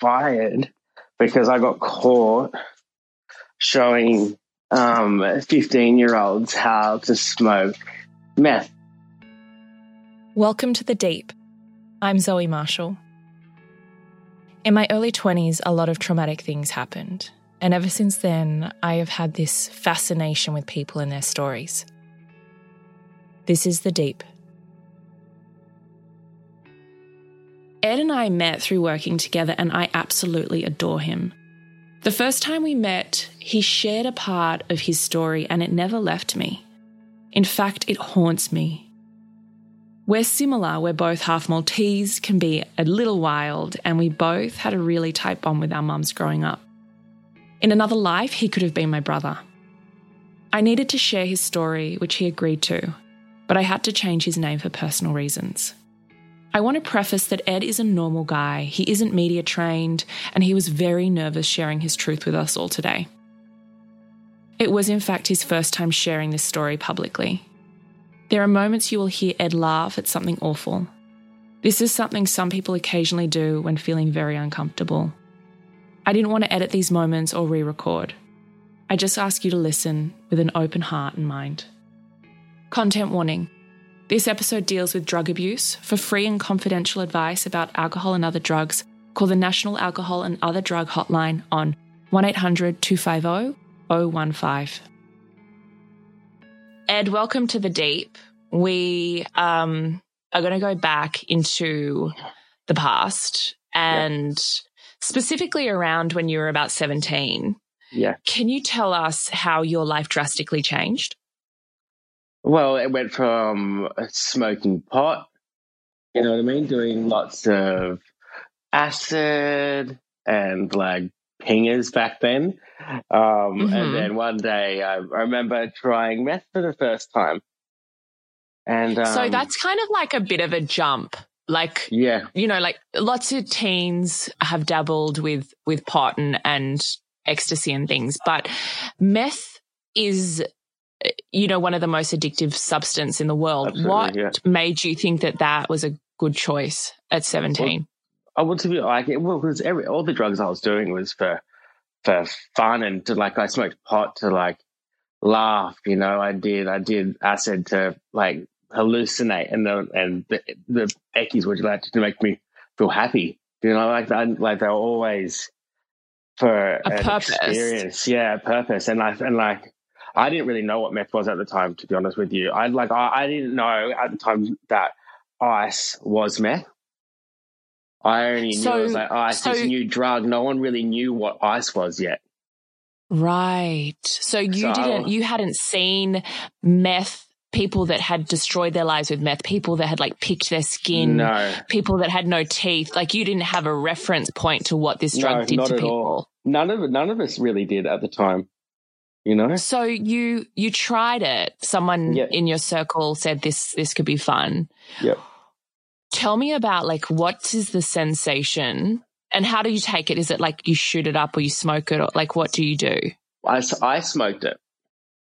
fired because I got caught showing um, 15 year olds how to smoke meth. Welcome to the Deep. I'm Zoe Marshall. In my early 20s, a lot of traumatic things happened. And ever since then, I have had this fascination with people and their stories. This is The Deep. Ed and I met through working together, and I absolutely adore him. The first time we met, he shared a part of his story, and it never left me. In fact, it haunts me. We're similar, we're both half Maltese, can be a little wild, and we both had a really tight bond with our mums growing up. In another life, he could have been my brother. I needed to share his story, which he agreed to, but I had to change his name for personal reasons. I want to preface that Ed is a normal guy. He isn't media trained, and he was very nervous sharing his truth with us all today. It was, in fact, his first time sharing this story publicly. There are moments you will hear Ed laugh at something awful. This is something some people occasionally do when feeling very uncomfortable. I didn't want to edit these moments or re record. I just ask you to listen with an open heart and mind. Content warning this episode deals with drug abuse. For free and confidential advice about alcohol and other drugs, call the National Alcohol and Other Drug Hotline on 1800 250 015. Ed, welcome to the deep. We um, are going to go back into the past and specifically around when you were about 17. Yeah. Can you tell us how your life drastically changed? Well, it went from smoking pot, you know what I mean, doing lots of acid and like pingers back then. Um, mm-hmm. And then one day I, I, remember trying meth for the first time. And um, so that's kind of like a bit of a jump. Like, yeah, you know, like lots of teens have dabbled with, with pot and, and ecstasy and things, but meth is you know, one of the most addictive substance in the world. Absolutely, what yeah. made you think that that was a good choice at 17? Well, I want to be like, well, because every, all the drugs I was doing was for, for fun and to like, I smoked pot to like laugh, you know, I did, I did acid to like hallucinate and the, and the, the eckies were like to make me feel happy. You know, like, I, like they were always for a an purpose. experience. Yeah, purpose. And like, and like, I didn't really know what meth was at the time, to be honest with you. I like I, I didn't know at the time that ice was meth. I only knew so, it was like ice, so, this new drug. No one really knew what ice was yet. Right. So you so, didn't you hadn't seen meth people that had destroyed their lives with meth, people that had like picked their skin, no. people that had no teeth. Like you didn't have a reference point to what this drug no, did to people. All. None of none of us really did at the time you know? So you you tried it. Someone yep. in your circle said this this could be fun. Yep tell me about like what is the sensation and how do you take it? Is it like you shoot it up or you smoke it or like what do you do? I, I smoked it.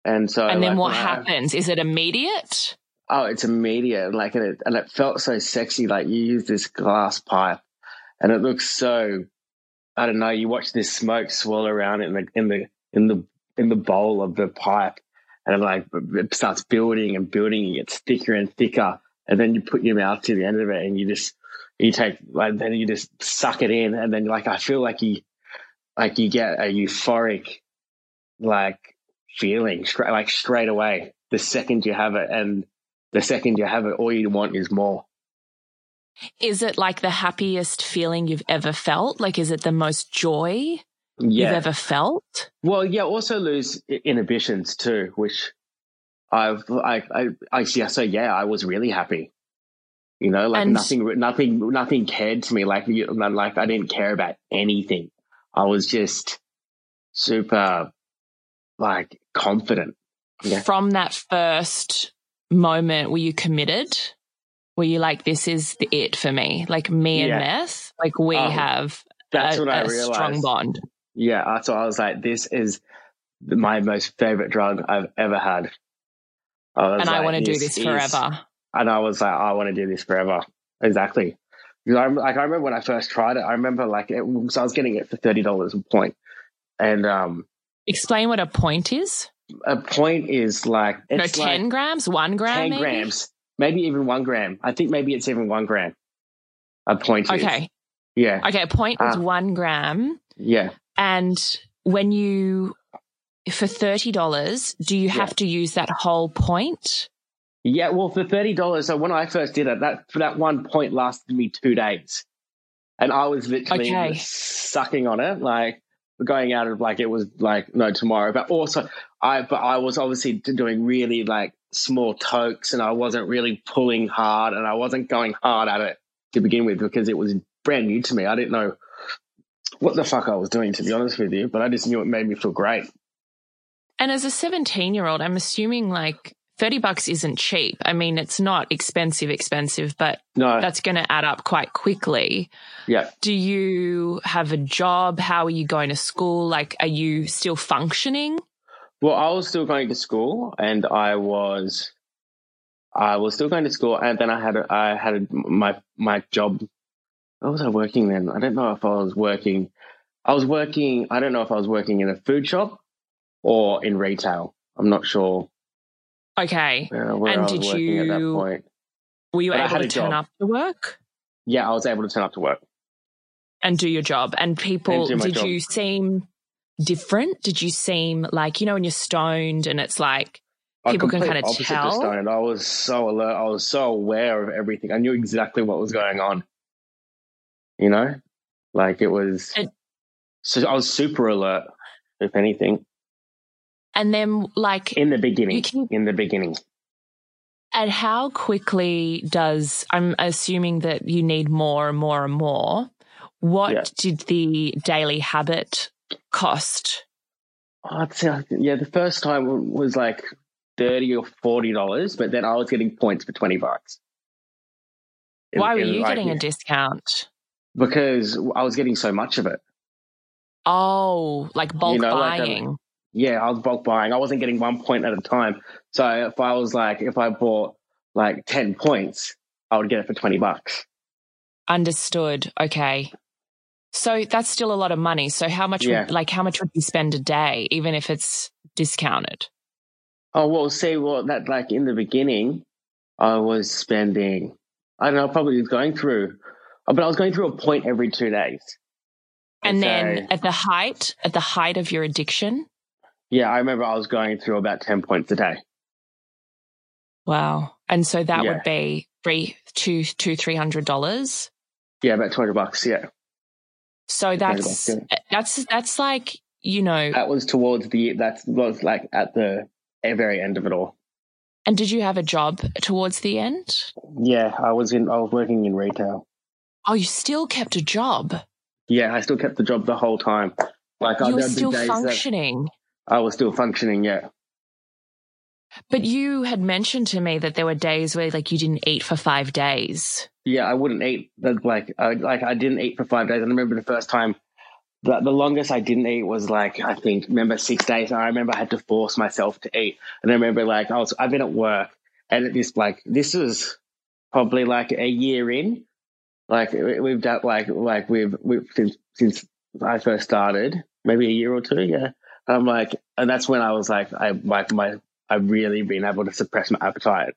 And so and then like, what happens I, is it immediate? Oh it's immediate. Like and it, and it felt so sexy. Like you use this glass pipe and it looks so i don't know you watch this smoke swirl around in the in the in the in the bowl of the pipe and it like it starts building and building, it gets thicker and thicker, and then you put your mouth to the end of it, and you just you take like then you just suck it in, and then like I feel like you like you get a euphoric like feeling straight like straight away the second you have it, and the second you have it, all you want is more. Is it like the happiest feeling you've ever felt? Like, is it the most joy yeah. you've ever felt? Well, yeah. Also lose inhibitions too, which I've I I, I yeah. So yeah, I was really happy. You know, like and nothing, nothing, nothing cared to me. Like, like I didn't care about anything. I was just super, like, confident. Yeah. From that first moment, were you committed? Were you like, this is the it for me? Like me and yeah. meth, like we um, have that's a, what I realized. strong bond. Yeah, that's what I was like. This is my most favorite drug I've ever had. I and like, I want to do this forever. And I was like, I want to do this forever. Exactly. Because I like I remember when I first tried it. I remember like it, so I was getting it for thirty dollars a point. point, and um, explain what a point is. A point is like no ten like grams, one gram, ten maybe? grams, maybe even one gram. I think maybe it's even one gram. A point. Okay. Is. Yeah. Okay. A point is uh, one gram. Yeah. And when you for thirty dollars, do you have yeah. to use that whole point? Yeah, well, for thirty dollars. So when I first did it, that that one point lasted me two days, and I was literally okay. sucking on it, like going out of like it was like no tomorrow. But also, I but I was obviously doing really like small tokes, and I wasn't really pulling hard, and I wasn't going hard at it to begin with because it was brand new to me. I didn't know what the fuck I was doing, to be honest with you, but I just knew it made me feel great. And as a 17 year old, I'm assuming like 30 bucks isn't cheap. I mean, it's not expensive, expensive, but no. that's going to add up quite quickly. Yeah. Do you have a job? How are you going to school? Like, are you still functioning? Well, I was still going to school and I was, I was still going to school and then I had, a, I had a, my, my job. Where was I working then? I don't know if I was working, I was working, I don't know if I was working in a food shop or in retail. I'm not sure Okay. and did you? At that point. Were you but able to turn up to work? Yeah, I was able to turn up to work and do your job. And people, and did job. you seem different? Did you seem like you know when you're stoned and it's like people can kind of tell? Stoned. I was so alert. I was so aware of everything. I knew exactly what was going on. You know, like it was. It, so I was super alert. If anything. And then, like, in the beginning, can, in the beginning. And how quickly does, I'm assuming that you need more and more and more. What yeah. did the daily habit cost? I'd say, yeah, the first time was like 30 or $40, but then I was getting points for 20 bucks. Why were you like, getting a discount? Because I was getting so much of it. Oh, like bulk you know, um, buying. Like yeah, I was bulk buying. I wasn't getting one point at a time. So if I was like, if I bought like 10 points, I would get it for 20 bucks. Understood. Okay. So that's still a lot of money. So how much, yeah. would, like, how much would you spend a day, even if it's discounted? Oh, well, see, well, that like in the beginning, I was spending, I don't know, probably was going through, Oh, but I was going through a point every two days. And, then at the height, at the height of your addiction, yeah, I remember I was going through about 10 points a day. Wow. And so that yeah. would be three, two, two, three hundred dollars. Yeah, about 200 bucks. Yeah. So that's, bucks, yeah. Uh, that's, that's like, you know, that was towards the, that was like at the very end of it all. And did you have a job towards the end? Yeah, I was in, I was working in retail. Oh, you still kept a job? Yeah, I still kept the job the whole time. Like you were still functioning. I was still functioning, yeah. But you had mentioned to me that there were days where like you didn't eat for five days. Yeah, I wouldn't eat. Like, I, like I didn't eat for five days. I remember the first time, the, the longest I didn't eat was like I think remember six days. I remember I had to force myself to eat. And I remember like I was I've been at work and at this like this was probably like a year in. Like we've done like like we've we've since since I first started, maybe a year or two, yeah. I'm like, and that's when I was like, I like my, I've really been able to suppress my appetite.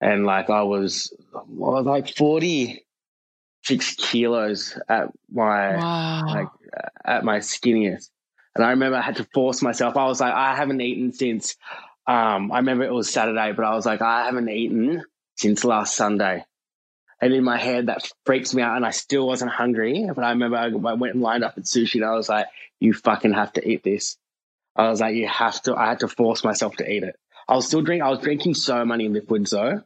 And like I was, I was like 46 kilos at my, Wow. like at my skinniest. And I remember I had to force myself. I was like, I haven't eaten since, um, I remember it was Saturday, but I was like, I haven't eaten since last Sunday. And in my head, that freaks me out. And I still wasn't hungry. But I remember I went and lined up at sushi and I was like, you fucking have to eat this. I was like, you have to, I had to force myself to eat it. I was still drinking, I was drinking so many liquids though.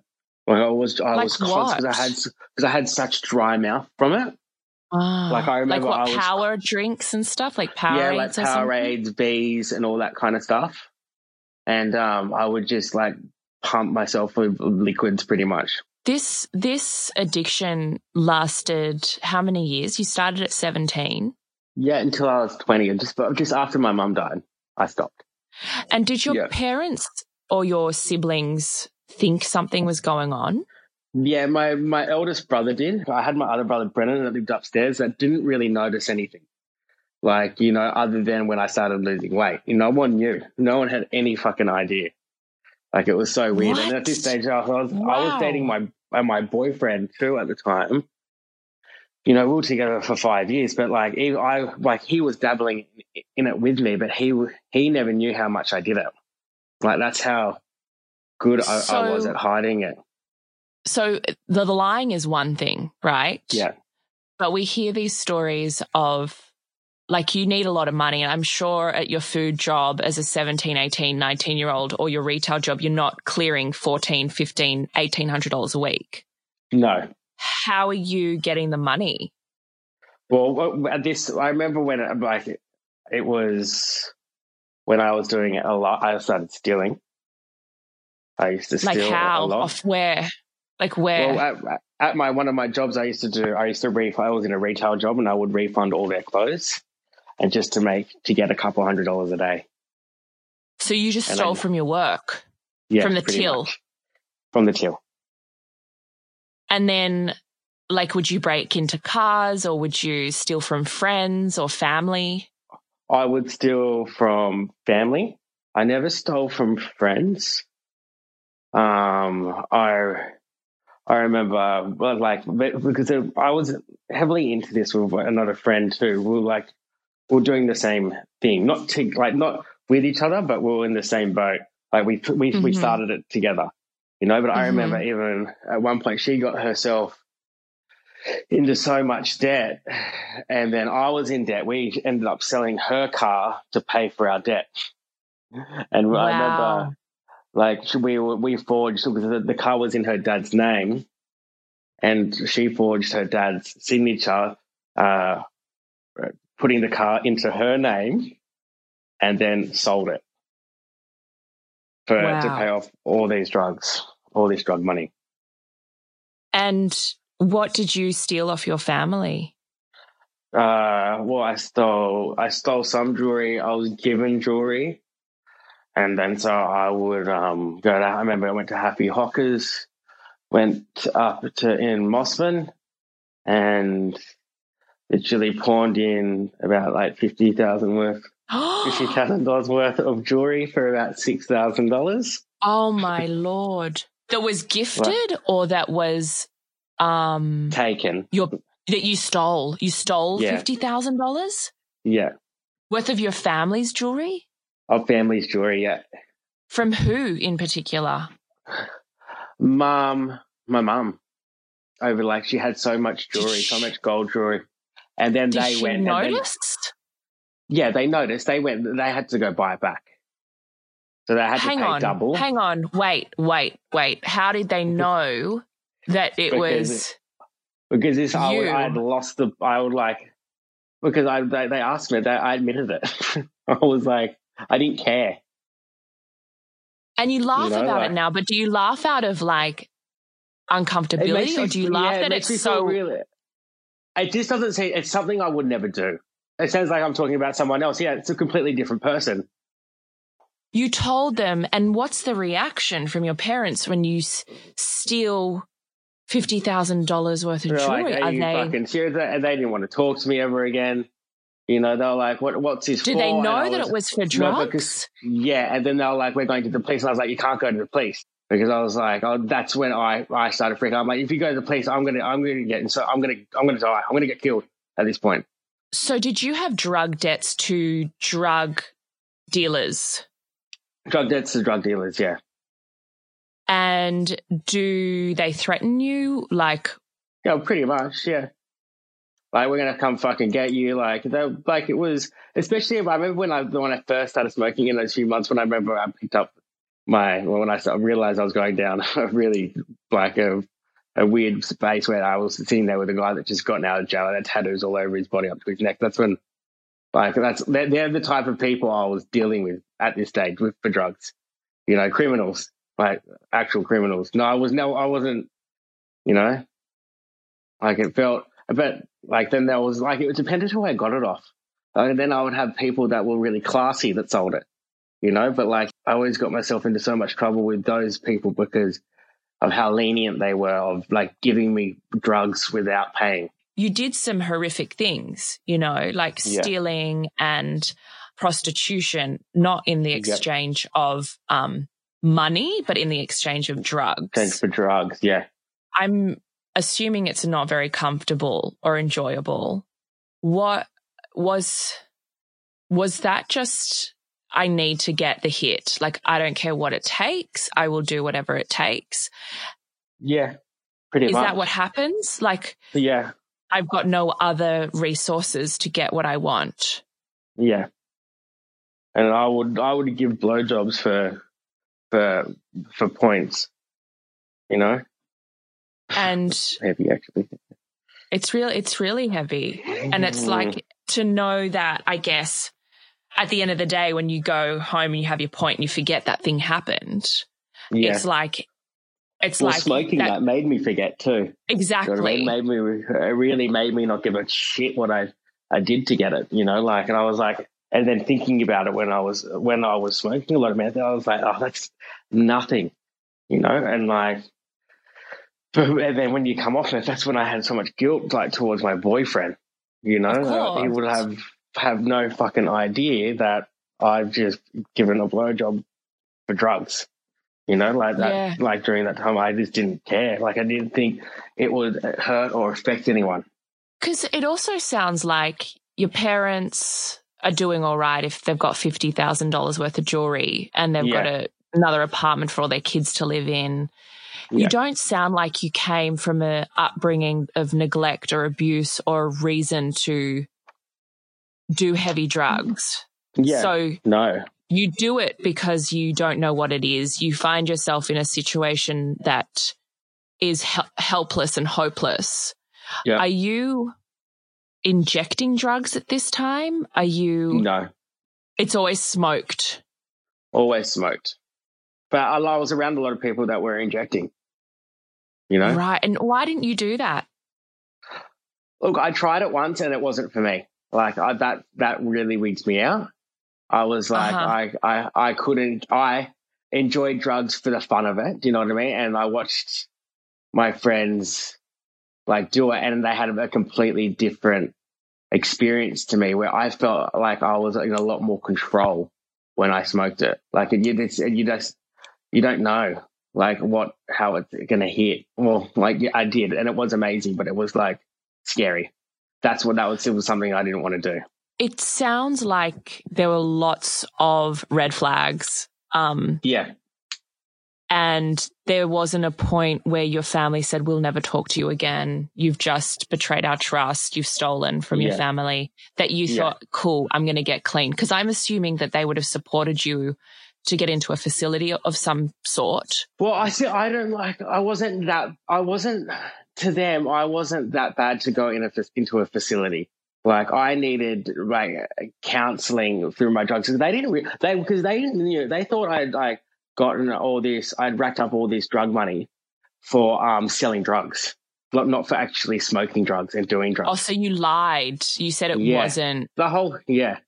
Like I was, I Like was because I had, because I had such dry mouth from it. Ah. Like, I remember like what I was- power drinks and stuff, like Powerades yeah, like. Powerades, bees, and all that kind of stuff. And um, I would just like pump myself with liquids pretty much. This this addiction lasted how many years? You started at seventeen, Yeah, until I was twenty, and just just after my mum died, I stopped. and did your Yeah. parents or your siblings think something was going on? Yeah, my my eldest brother did. I had my other brother Brennan that lived upstairs that didn't really notice anything. Like, you know, other than when I started losing weight. No one knew. No one had any fucking idea. Like it was so weird. And at this stage I was I was dating my uh, my boyfriend too at the time. You know, we were together for five years, but like he, I like he was dabbling in it with me, but he he never knew how much I did it. Like that's how good I, I was at hiding it. So the lying is one thing, right? Yeah. But we hear these stories of like you need a lot of money. And I'm sure at your food job as a 17, 18, 19 year old or your retail job, you're not clearing 14, 15, $1,800 a week. No, How are you getting the money? Well, at this, I remember when it, like it was when I was doing it a lot. I started stealing. I used to steal Like a how? lot. Off where? Like where? Well, at, at my one of my jobs, I used to do. I used to refund. I was in a retail job, and I would refund all their clothes, and just to make to get a couple hundred dollars a day. so you just and stole I- from your work Yeah, From the till? much. From the till. and then like would you break into cars or would you steal from friends or family? I would steal from family. I never stole from friends. Um, I I remember, like, because I was heavily into this with another friend too. We were like, were doing the same thing, not to like not with each other, but we were in the same boat. Like we we we Mhm. started it together, you know. But I Mhm. remember even at one point she got herself into so much debt, and then I was in debt. We ended up selling her car to pay for our debt. And I remember, like we were- we forged because the, the car was in her dad's name, and she forged her dad's signature, uh, putting the car into her name, and then sold it for to pay off all these drugs, all this drug money. And what did you steal off your family? Uh, well, I stole I stole some jewelry. I was given jewelry, and then so I would um go to. I remember I went to Happy Hockers, went up to in Mosman, and literally pawned in about like fifty thousand worth, fifty thousand dollars worth of jewelry for about six thousand dollars. oh my lord. That was gifted or that was um Taken, your that you stole. You stole Yeah. fifty thousand dollars yeah, worth of your family's jewelry? of family's jewelry. Yeah, From who in particular? mum, my mum, over like she had so much jewelry, so much gold jewelry, and then Did they she went. and then- notice? yeah, they noticed. They went. They had to go buy it back, so they had Hang to pay on. double. Hang on. Wait, wait, wait. How did they know that it Because was because this, I, had lost the. I would like because I they, they asked me. They, I admitted it. I was like, I didn't care. And you laugh know, about like- it now, but do you laugh out of like It uncomfortability or do you laugh it that me it's so really. It just doesn't say it's something I would never do. It sounds like I'm talking about someone else. Yeah, it's a completely different person. you told them and what's the reaction from your parents when you s- steal $50,000 worth of jewelry? like, Are "Are they fucking serious?" And they didn't want to talk to me ever again. You know, they were like, "What? What's this Do for?" they know that was- it was for No, drugs? because- yeah, and then they were like, "We're going to the police," and I was like, "You can't go to the police." Because I was like, oh, that's when I, I started freaking. out. I'm like, if you go to the police, I'm gonna I'm gonna get so I'm gonna I'm gonna die. I'm gonna get killed at this point. so, did you have drug debts to drug dealers? Drug debts to drug dealers, yeah. And do they threaten you? Like, Yeah, pretty much, yeah. Like we're gonna come fucking get you. Like they, like it was, especially. I remember when I when I first started smoking in those few months. When I remember I picked up my when I realized I was going down a really like a a weird space where I was sitting there with a guy that just gotten out of jail and had tattoos all over his body up to his neck. That's when, like, that's they're, they're the type of people I was dealing with at this stage with for drugs. You know, criminals, like actual criminals. No, I was no, I wasn't. You know, like it felt, but like then there was like it depended who I got it off. And then I would have people that were really classy that sold it, you know. But like I always got myself into so much trouble with those people because of how lenient they were of like giving me drugs without paying. you did some horrific things, you know, like Yeah. stealing and prostitution, not in the Yep. exchange of um, money, but in the exchange of drugs. Thanks for drugs, yeah. I'm assuming it's not very comfortable or enjoyable. What was was that just I need to get the hit. Like I don't care what it takes. I will do whatever it takes. Yeah, pretty much. Is much. that what happens? Like yeah, I've got no other resources to get what I want. yeah. And I would I would give blowjobs for for for points. You know, And heavy actually. it's real it's really heavy. And it's Mm. like to know that I guess at the end of the day when you go home and you have your point and you forget that thing happened. yeah. It's like it's well, like smoking that, that, made me forget too. You know exactly. I mean? Made me it really made me not give a shit what I I did to get it. You know, like, and I was like, and then thinking about it when I was when I was smoking a lot of meth, I was like, oh, that's nothing. You know, and like, and then when you come off it, that's when I had so much guilt like towards my boyfriend. You know, he would have have no fucking idea that I've just given a blowjob for drugs. You know, like that, Yeah. like during that time, I just didn't care. Like, I didn't think it would hurt or affect anyone. Because it also sounds like your parents are doing all right if they've got fifty thousand dollars worth of jewelry and they've got a, another apartment for all their kids to live in. Yeah. You don't sound like you came from a upbringing of neglect or abuse or a reason to do heavy drugs. Yeah. So no. you do it because you don't know what it is. You find yourself in a situation that is hel- helpless and hopeless. Yeah. Are you injecting drugs at this time? Are you? No. It's always smoked. Always smoked. But I I was around a lot of people that were injecting. You know? Right. And why didn't you do that? Look, I tried it once and it wasn't for me. Like I, that, that really wigs me out. I was like, Uh-huh. I, I, I couldn't. I enjoyed drugs for the fun of it. Do you know what I mean? And I watched my friends like do it, and they had a completely different experience to me, where I felt like I was in a lot more control when I smoked it. Like you, it's, you just, you don't know like what how it's gonna hit. Well, like yeah, I did, and it was amazing, but it was like scary. That's what that was. It was something I didn't want to do. It sounds like there were lots of red flags. Um, Yeah, and there wasn't a point where your family said, We'll never talk to you again. You've just betrayed our trust. You've stolen from your family. That you Yeah. thought, Cool, I'm going to get clean. Because I'm assuming that they would have supported you to get into a facility of some sort. Well, I see. I don't like. I wasn't that. I wasn't to them. I wasn't that bad to go in a, into a facility. Like I needed like counseling through my drugs. They didn't. Re- they because they didn't. You know, they thought I'd like gotten all this. I'd racked up all this drug money for um selling drugs, not not for actually smoking drugs and doing drugs. Oh, so you lied. You said it Yeah. wasn't. the whole yeah.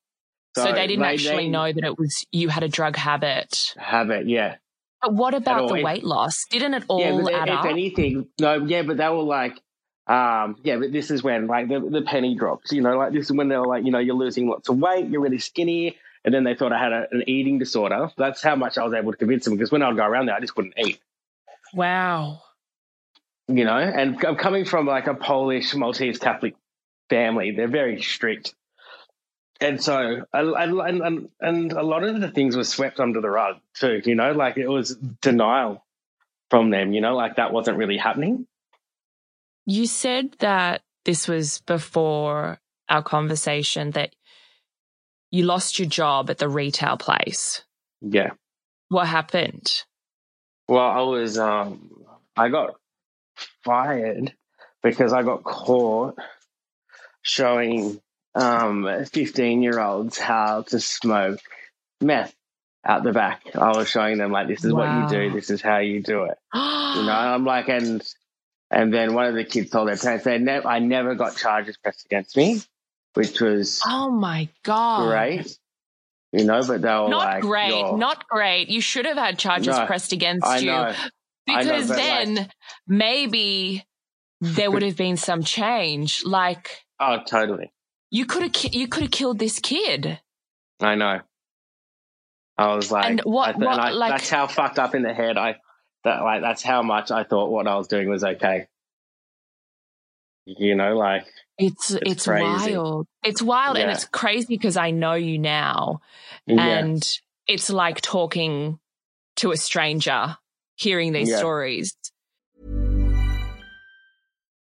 So, they didn't actually they know that it was you had a drug habit. have it. Yeah. But what about the weight loss? Didn't it all yeah, but add if up? anything, no, yeah, but they were like, Um, yeah, but this is when like the, the penny drops, you know, like this is when they're like, you know, you're losing lots of weight, you're really skinny. And then they thought I had a, an eating disorder. That's how much I was able to convince them because when I would go around there, I just couldn't eat. Wow. You know, and I'm coming from like a Polish Maltese Catholic family. They're very strict. And so, and, and, and a lot of the things were swept under the rug too, you know, like it was denial from them, you know, like that wasn't really happening. You said that this was before our conversation that you lost your job at the retail place. Yeah. What happened? Well, I was, um, I got fired because I got caught showing um, 15 year olds how to smoke meth out the back. I was showing them like, this is wow. what you do. This is how you do it. you know, I'm like, and and then one of the kids told their parents, they ne- I never got charges pressed against me, which was oh my god, great. You know, but they were not like, great, not great. You should have had charges no, pressed against I you know, because know, then like, maybe there would have been some change. Like, oh, totally. You could have ki- you could have killed this kid. I know. I was like, and what, what and I, like, that's how fucked up in the head I that like that's how much I thought what I was doing was okay. You know, like it's it's, it's wild. It's wild yeah. and it's crazy because I know you now, yeah. and it's like talking to a stranger, hearing these yeah. stories.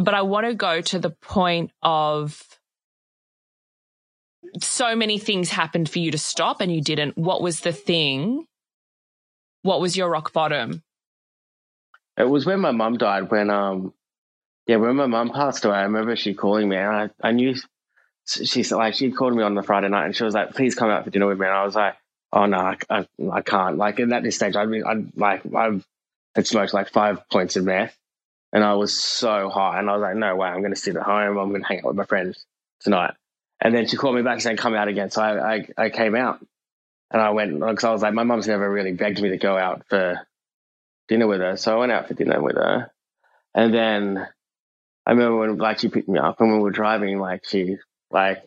But I want to go to the point of so many things happened for you to stop and you didn't. What was the thing? What was your rock bottom? It was when my mum died. When um, yeah, when my mum passed away, I remember she calling me, and I, I knew she's like she called me on the Friday night, and she was like, "Please come out for dinner with me." And I was like, "Oh no, I, I, I can't." Like in that stage, I mean, I'd like I've had smoked like five points of meth, and I was so high, and I was like, "No way, I'm going to sit at home. I'm going to hang out with my friends tonight." And then she called me back saying, come out again. So I, I, I came out and I went, because I was like, my mum's never really begged me to go out for dinner with her. So I went out for dinner with her. And then I remember when like she picked me up and when we were driving, like she like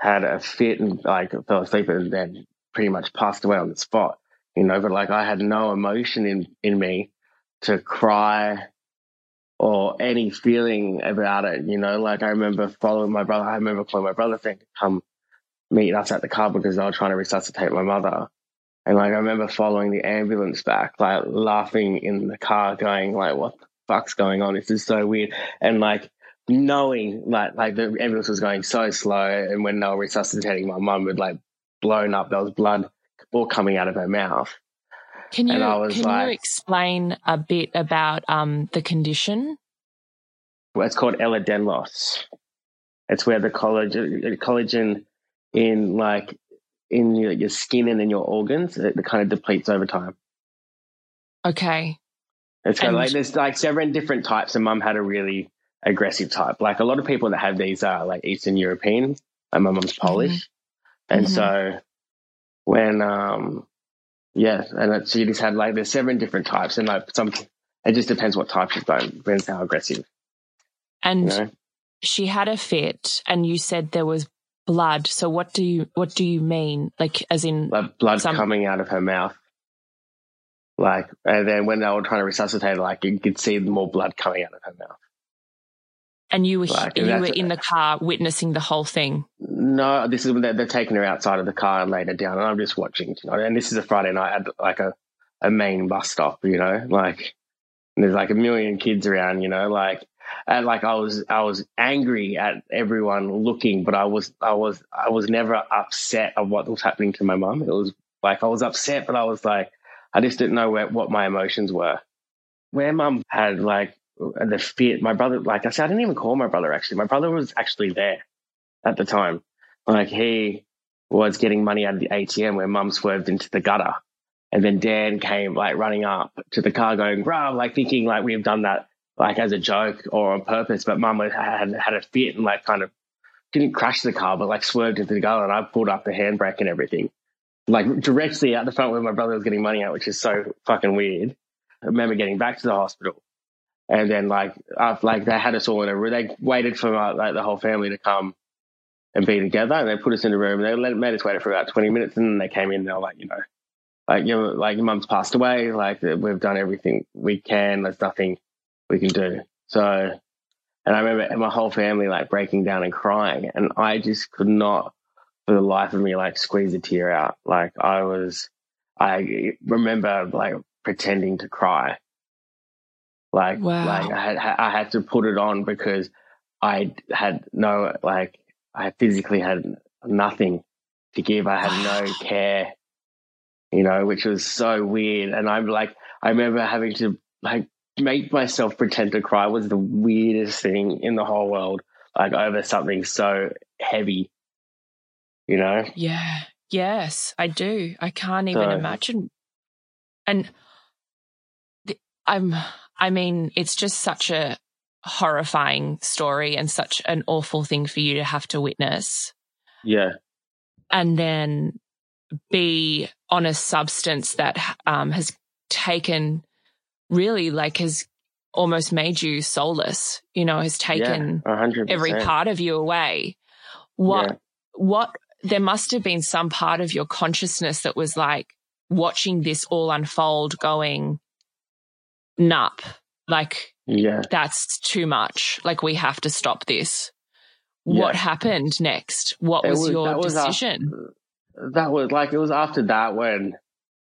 had a fit and like fell asleep and then pretty much passed away on the spot. You know, but like I had no emotion in, in me to cry or any feeling about it. You know, like I remember following my brother. I remember calling my brother saying to come meet us at the car because they were trying to resuscitate my mother. And like I remember following the ambulance back, like laughing in the car, going like, "What the fuck's going on? This is so weird." And like knowing like like the ambulance was going so slow, and when they were resuscitating my mum, had like blown up. There was blood all coming out of her mouth. Can you can like, you explain a bit about um, the condition? Well, it's called Ehlers-Danlos. It's where the collagen, collagen in like in your, your skin and in your organs, it, it kind of depletes over time. Okay. It's kind of like there's like seven different types, and Mum had a really aggressive type. Like a lot of people that have these are like Eastern European. Like my mum's Polish, mm-hmm. and mm-hmm. so when um yeah, and it, she just had like there's seven different types, and like some, it just depends what type she's got, depends how aggressive. And you know? she had a fit, and you said there was blood. So what do you what do you mean? Like as in like blood some... coming out of her mouth. Like, and then when they were trying to resuscitate like you could see more blood coming out of her mouth. And you were like, you were in the car witnessing the whole thing. No, this is when they're, they're, taking her outside of the car and laying her down, and I'm just watching. You know, and this is a Friday night at like a a main bus stop. You know, like there's like a million kids around. You know, like and like I was I was angry at everyone looking, but I was I was I was never upset of what was happening to my mum. It was like I was upset, but I was like I just didn't know where, what my emotions were. where mum had like the fit, my brother, like I said, I didn't even call my brother actually. My brother was actually there at the time. Like he was getting money out of the ATM where mum swerved into the gutter. And then Dan came like running up to the car going, bro, like thinking like we've done that like as a joke or on purpose. But mum had had a fit and like kind of didn't crash the car, but like swerved into the gutter and I pulled up the handbrake and everything. Like directly out the front where my brother was getting money out, which is so fucking weird. I remember getting back to the hospital and then like after, like they had us all in a room. They waited for uh, like the whole family to come and be together, and they put us in a room. And They let, made us wait for about twenty minutes, and then they came in. And They were like, you know, like your like your mum's passed away. Like uh, we've done everything we can. There's nothing we can do. So, and I remember my whole family like breaking down and crying, and I just could not, for the life of me, like squeeze a tear out. Like I was, I remember like pretending to cry like, wow. like I had, I had to put it on because I had no, like, I physically had nothing to give. I had no care, you know, which was so weird. And I'm like, I remember having to like make myself pretend to cry was the weirdest thing in the whole world, like over something so heavy, you know? Yeah. Yes, I do. I can't even so, imagine. And I'm I mean, it's just such a horrifying story and such an awful thing for you to have to witness. Yeah. And then be on a substance that um, has taken really like has almost made you soulless, you know, has taken yeah, every part of you away. What, yeah. what, there must have been some part of your consciousness that was like watching this all unfold going, nup. Like, yeah, that's too much. Like, we have to stop this. Yeah. What happened next? What was, was, your decision? Was after, that was like, it was after that when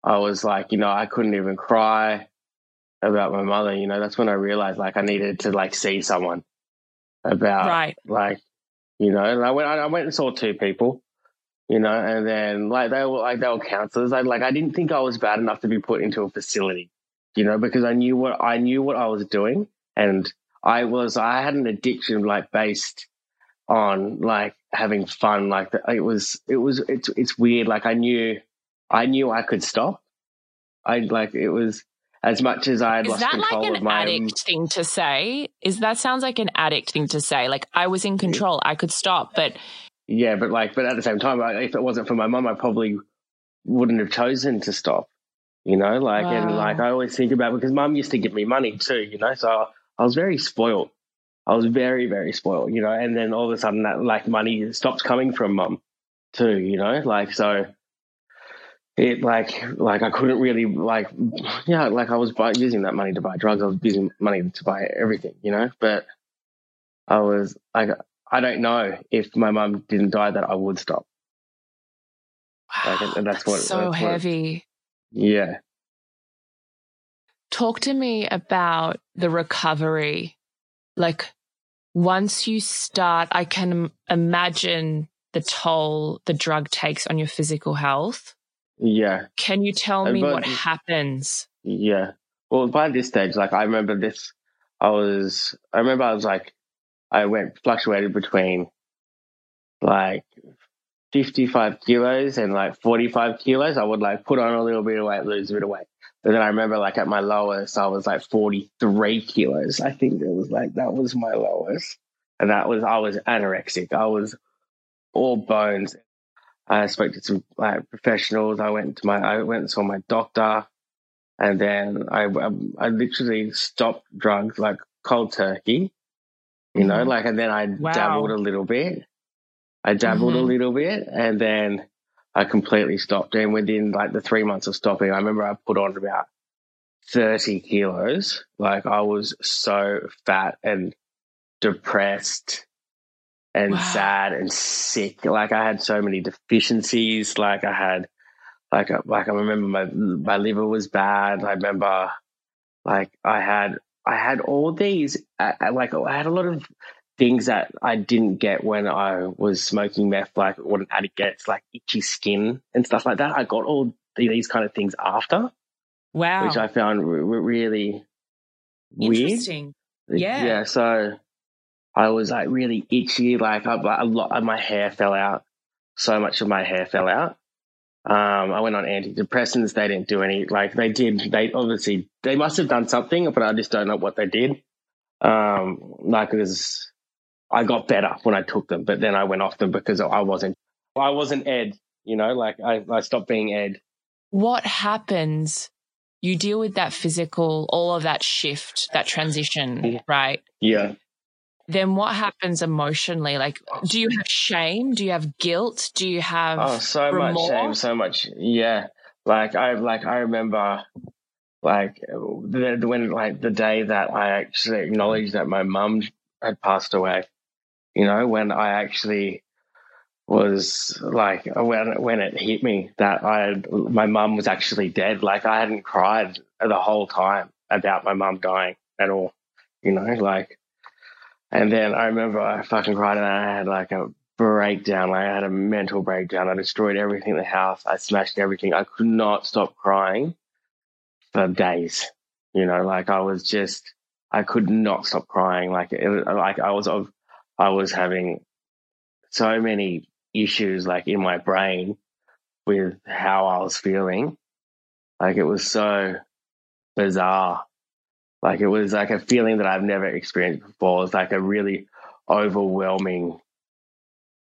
I was like, you know, I couldn't even cry about my mother. You know, that's when I realized like I needed to like see someone about, right. like, you know, and I went, I went and saw two people you know, and then like they were like they were counselors. I like I didn't think I was bad enough to be put into a facility you know, because I knew what I knew what I was doing, and I was I had an addiction like based on like having fun. Like it was it was it's it's weird. Like I knew I knew I could stop. I like it was as much as I had Is lost that control like an of my addict thing to say? Is that sounds like an addict thing to say? Like I was in control, I could stop, but yeah, but like, but at the same time, if it wasn't for my mum, I probably wouldn't have chosen to stop you know, like, wow. and like I always think about because mum used to give me money too, you know, so I was very spoiled. I was very, very spoiled, you know, and then all of a sudden that like money stopped coming from mum too, you know, like, so it like, like I couldn't really like, yeah, like I was buy, using that money to buy drugs. I was using money to buy everything, you know, but I was like, I don't know if my mum didn't die that I would stop. Wow, like, and that's, that's what so that's heavy. What, yeah. Talk to me about the recovery. Like once you start, I can imagine the toll the drug takes on your physical health. Yeah. Can you tell me but, what happens? Yeah. Well, by this stage, like I remember this, I was, I remember I was like, I went fluctuated between like 55 kilos and like 45 kilos, I would like put on a little bit of weight, lose a bit of weight. But then I remember like at my lowest, I was like 43 kilos. I think it was like, that was my lowest. And that was, I was anorexic. I was all bones. I spoke to some like professionals. I went to my, I went and saw my doctor. And then I, I, I literally stopped drugs like cold turkey, you know, mm-hmm. like, and then I wow. dabbled a little bit I dabbled mm-hmm. a little bit and then I completely stopped. And within like the three months of stopping, I remember I put on about 30 kilos. Like I was so fat and depressed and wow. sad and sick. Like I had so many deficiencies. Like I had, like, uh, like I remember my, my liver was bad. I remember like I had, I had all these, uh, uh, like I had a lot of things that I didn't get when I was smoking meth, like what an addict gets, like itchy skin and stuff like that. I got all these kind of things after. Wow. Which I found really weird. Interesting. Yeah. Yeah. So I was like really itchy. Like I, a lot of my hair fell out. So much of my hair fell out. Um, I went on antidepressants. They didn't do any. Like they did. They obviously they must have done something, but I just don't know what they did. Um, like it was, I got better when I took them, but then I went off them because I wasn't. I wasn't Ed. You know, like I, I stopped being Ed. What happens? You deal with that physical, all of that shift, that transition, right? Yeah. Then what happens emotionally? Like, do you have shame? Do you have guilt? Do you have Oh, so much shame, so much. Yeah, like I like I remember, like the, when like the day that I actually acknowledged that my mum had passed away. You know, when I actually was like when when it hit me that I had, my mum was actually dead. Like I hadn't cried the whole time about my mum dying at all. You know, like. And then I remember I fucking cried and I had like a breakdown. Like I had a mental breakdown. I destroyed everything in the house. I smashed everything. I could not stop crying for days. You know, like I was just, I could not stop crying. Like, it, like I was, of, I was having so many issues like in my brain with how I was feeling. Like it was so bizarre. Like it was like a feeling that I've never experienced before. It's like a really overwhelming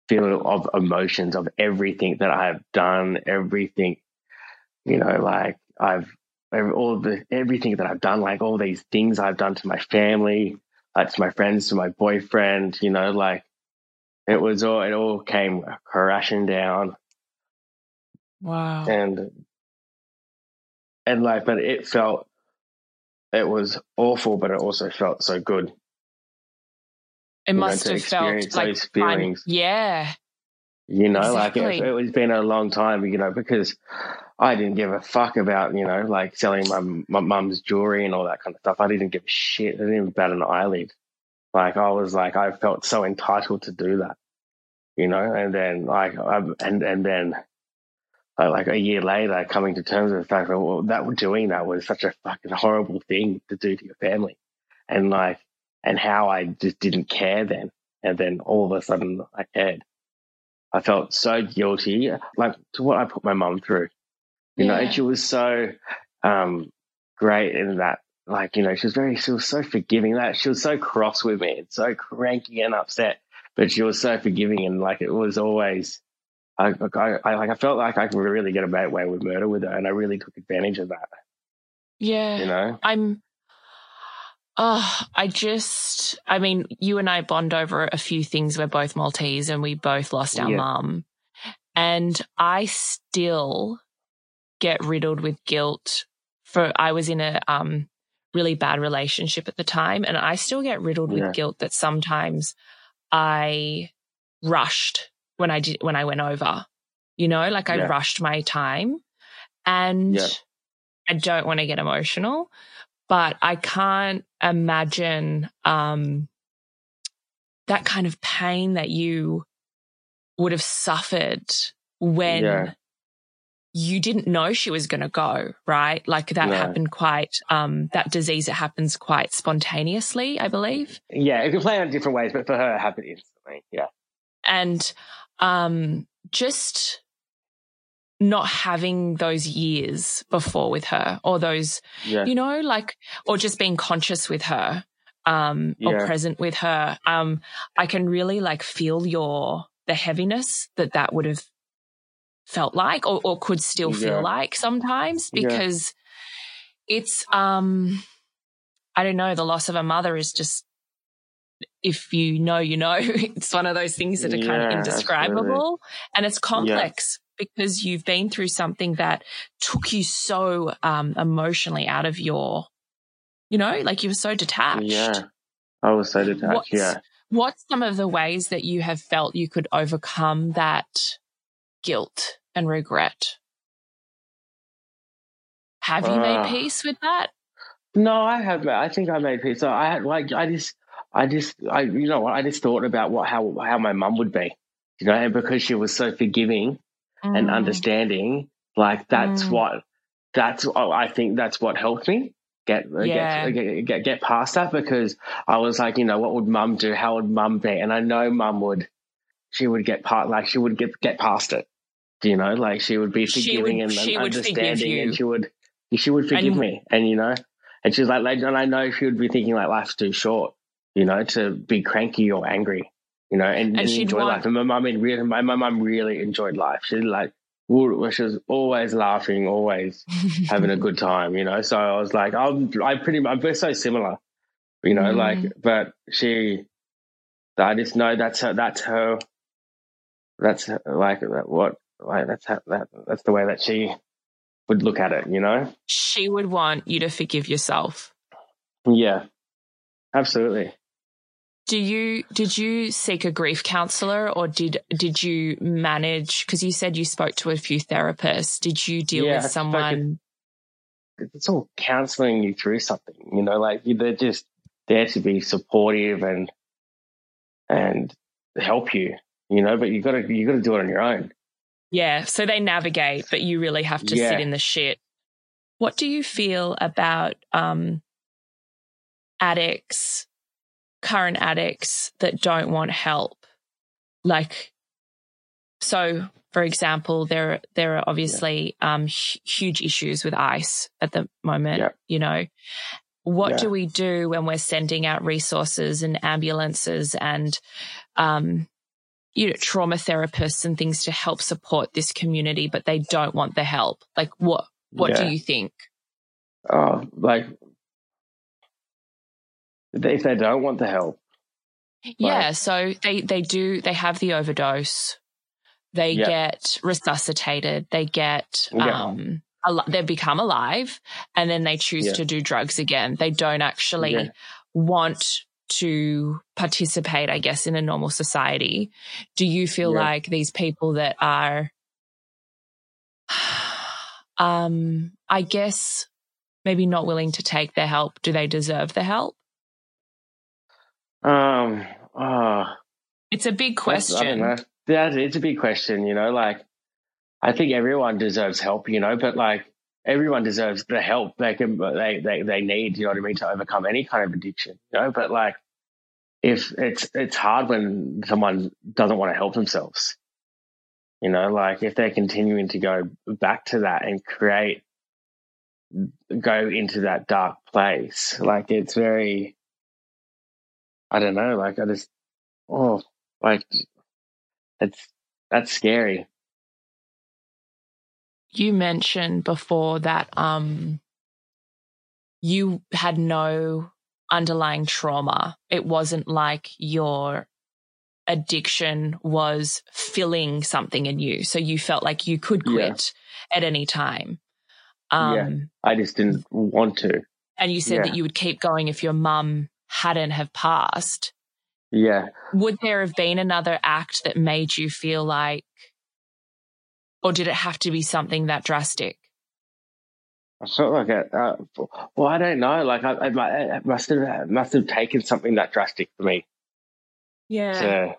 feeling of emotions of everything that I've done, everything, you know, like I've all the everything that I've done, like all these things I've done to my family, like to my friends, to my boyfriend, you know, like it was all it all came crashing down Wow. and and like but it felt it was awful, but it also felt so good. It know, must to have felt like feelings. Yeah. You know, Exactly. like it, it was been a long time, you know, because I didn't give a fuck about, you know, like selling my my mum's jewelry and all that kind of stuff. I didn't give a shit. I didn't even bat an eyelid. Like I was like, I felt so entitled to do that, you know. And then like, I, and and then uh, like a year later, coming to terms with the fact that well, that doing that was such a fucking horrible thing to do to your family, and like, and how I just didn't care then, and then all of a sudden I cared. I felt so guilty, like to what I put my mum through, you know. Yeah. And she was so um, great in that, like you know, she was very, she was so forgiving. That she was so cross with me and so cranky and upset, but she was so forgiving and like it was always. I, I, I like I felt like I could really get away with murder with her, and I really took advantage of that. Yeah. You know, I'm. Oh, I just, I mean, you and I bond over a few things. We're both Maltese and we both lost our Yeah. mum. And I still get riddled with guilt for, I was in a um, really bad relationship at the time. And I still get riddled with guilt that sometimes I rushed when I did, when I went over, you know, like I Yeah. rushed my time. And Yeah. I don't want to get emotional, but I can't imagine um, that kind of pain that you would have suffered when Yeah. You didn't know she was going to go, right? Like that No. happened quite, um, that disease, it happens quite spontaneously, I believe. yeah, it could play out in different ways, but for her, it happened instantly. Yeah, and um, just not having those years before with her or those yeah, you know like or just being conscious with her um or Yeah. present with her um i can really like feel your the heaviness that that would have felt like or, or could still Yeah. feel like sometimes Yeah. because it's um i don't know the loss of a mother is just if you know you know it's one of those things that are kind of Yeah, indescribable and it's complex because you've been through something that took you so um emotionally out of your you know like you were so detached yeah. I was so detached. What's- yeah. what's some of the ways that you have felt you could overcome that guilt and regret have you made Ah. peace with that No, I have. I think I made peace. So I had like I just, I just, I you know? I just thought about what how how my mum would be, you know, and because she was so forgiving and Mm. understanding, like that's Mm. what that's oh, I think that's what helped me. get, Yeah. get, get get get past that because I was like, you know, what would mum do? How would mum be? And I know mum would, she would get part, like she would get get past it. You know, like she would be forgiving would- and understanding, and she would she would forgive And- me. And you know, and she's like, and I know she would be thinking like life's too short, you know, to be cranky or angry, you know, and, And and, enjoy want- life. And my mum, really, my my mum really enjoyed life. She like, she was always laughing, always having a good time, you know. So I was like, I'm, I pretty much, we're so similar, you know, Mm. like, but she, I just know that's her, that's her, that's her, like that, what, like that's how, that, that's the way that she would look at it, you know. she would want you to forgive yourself. Yeah, absolutely. Do you did you seek a grief counselor or did did you manage because you said you spoke to a few therapists? Did you deal Yeah, with someone? It's all counseling you through something, you know, like they're just there to be supportive and and help you, you know. But you got to you got to do it on your own. Yeah, so they navigate, but you really have to Yeah. sit in the shit. What do you feel about um, addicts, current addicts that don't want help? Like, so for example, there there are obviously um, hu- huge issues with ICE at the moment. Yeah. You know, what Yeah. do we do when we're sending out resources and ambulances and um, you know, trauma therapists and things to help support this community, but they don't want the help. Like what what do you think? Oh, like if they don't want the help, Yeah, so they they do they have the overdose. They Yeah. get resuscitated, they get Yeah. um al- they become alive and then they choose Yeah. to do drugs again. They don't actually Yeah. want to participate, I guess, in a normal society. Do you feel Yeah. like these people that are, um, I guess, maybe not willing to take the help, do they deserve the help? um, oh, It's a big That's- question. Yeah, it's a big question, you know, like I think everyone deserves help, you know, but like everyone deserves the help they can they, they they need, you know what I mean, to overcome any kind of addiction, you know, but like if it's it's hard when someone doesn't want to help themselves. You know, like if they're continuing to go back to that and create go into that dark place, like it's very I don't know, like I just oh like it's that's scary. You mentioned before that um, you had no underlying trauma. It wasn't like your addiction was filling something in you. So you felt like you could Yeah. quit at any time. Um, Yeah. I just didn't want to. And you said Yeah. that you would keep going if your mum hadn't have passed. Yeah. Would there have been another act that made you feel like, or did it have to be something that drastic? I felt like it. Uh, well, I don't know. Like I, I, it must have must have taken something that drastic for me Yeah. to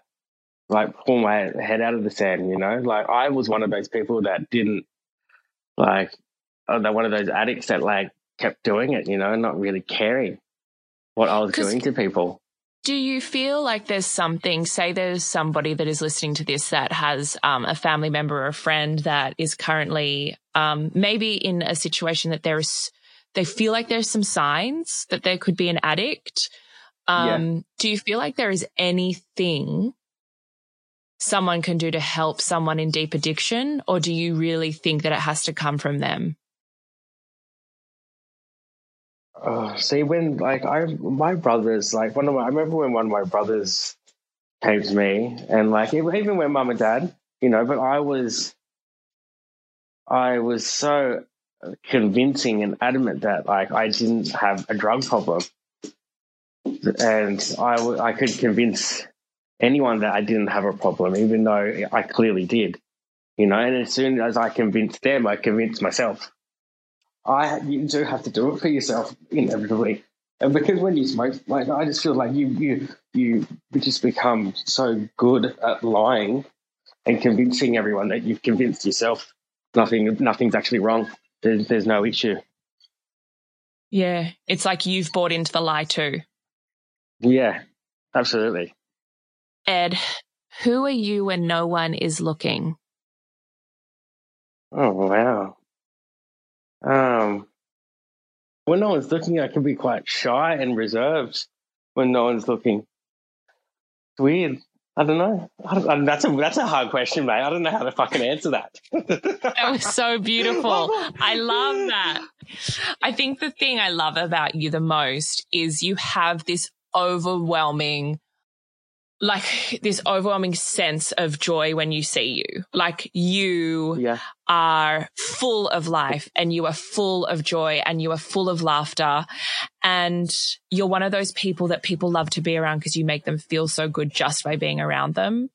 like pull my head out of the sand. You know, like I was one of those people that didn't like. Oh, they're one of those addicts that like kept doing it. You know, not really caring what I was doing to people. Do you feel like there's something, say there's somebody that is listening to this that has um, a family member or a friend that is currently um, maybe in a situation that there's, they feel like there's some signs that there could be an addict. Um, Do you feel like there is anything someone can do to help someone in deep addiction? Or do you really think that it has to come from them? See, when like I, my brothers, like one of my, I remember when one of my brothers came to me, and like even even when mum and dad, you know, but I was, I was so convincing and adamant that like I didn't have a drug problem, and I w- I could convince anyone that I didn't have a problem, even though I clearly did, you know. And as soon as I convinced them, I convinced myself. I you do have to do it for yourself inevitably, and because when you smoke, like I just feel like you you you just become so good at lying and convincing everyone that you've convinced yourself nothing nothing's actually wrong. There's there's no issue. Yeah. It's like you've bought into the lie too. Yeah, absolutely. Ed, who are you when no one is looking? Oh wow. Um, when no one's looking, I can be quite shy and reserved. When no one's looking, it's weird. I don't know. I don't, that's a that's a hard question, mate. I don't know how to fucking answer that. that was so beautiful. I love that. I think the thing I love about you the most is you have this overwhelming like this overwhelming sense of joy when you see you. Like you yeah. are full of life and you are full of joy and you are full of laughter. And you're one of those people that people love to be around because you make them feel so good just by being around them.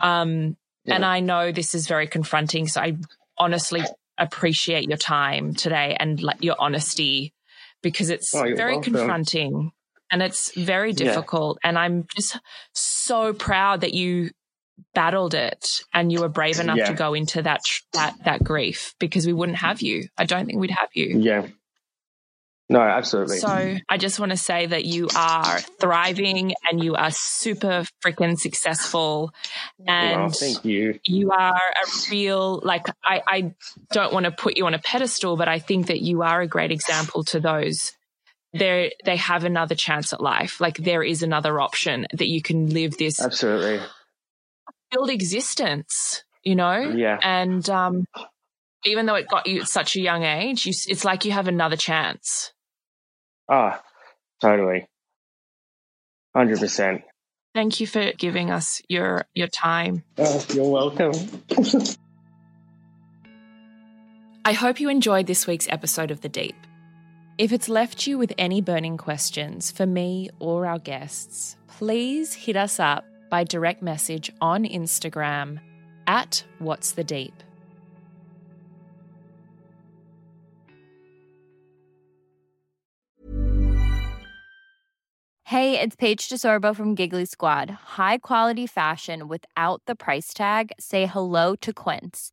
Um, yeah. and I know this is very confronting. So I honestly appreciate your time today and like your honesty because it's oh, very welcome. confronting and it's very difficult. Yeah. And I'm just so proud that you battled it and you were brave enough yeah. to go into that that that grief because we wouldn't have you. I don't think we'd have you. Yeah. No, absolutely. So I just want to say that you are thriving and you are super freaking successful. And well, thank you. You are a real, like, I, I don't want to put you on a pedestal, but I think that you are a great example to those they they have another chance at life. Like there is another option that you can live this absolutely build existence. You know, yeah. And um, even though it got you at such a young age, you, it's like you have another chance. Ah, oh, totally, hundred percent. Thank you for giving us your your time. Oh, you're welcome. I hope you enjoyed this week's episode of The Deep. If it's left you with any burning questions for me or our guests, please hit us up by direct message on Instagram at What's the Deep. Hey, it's Paige DeSorbo from Giggly Squad. High quality fashion without the price tag? Say hello to Quince.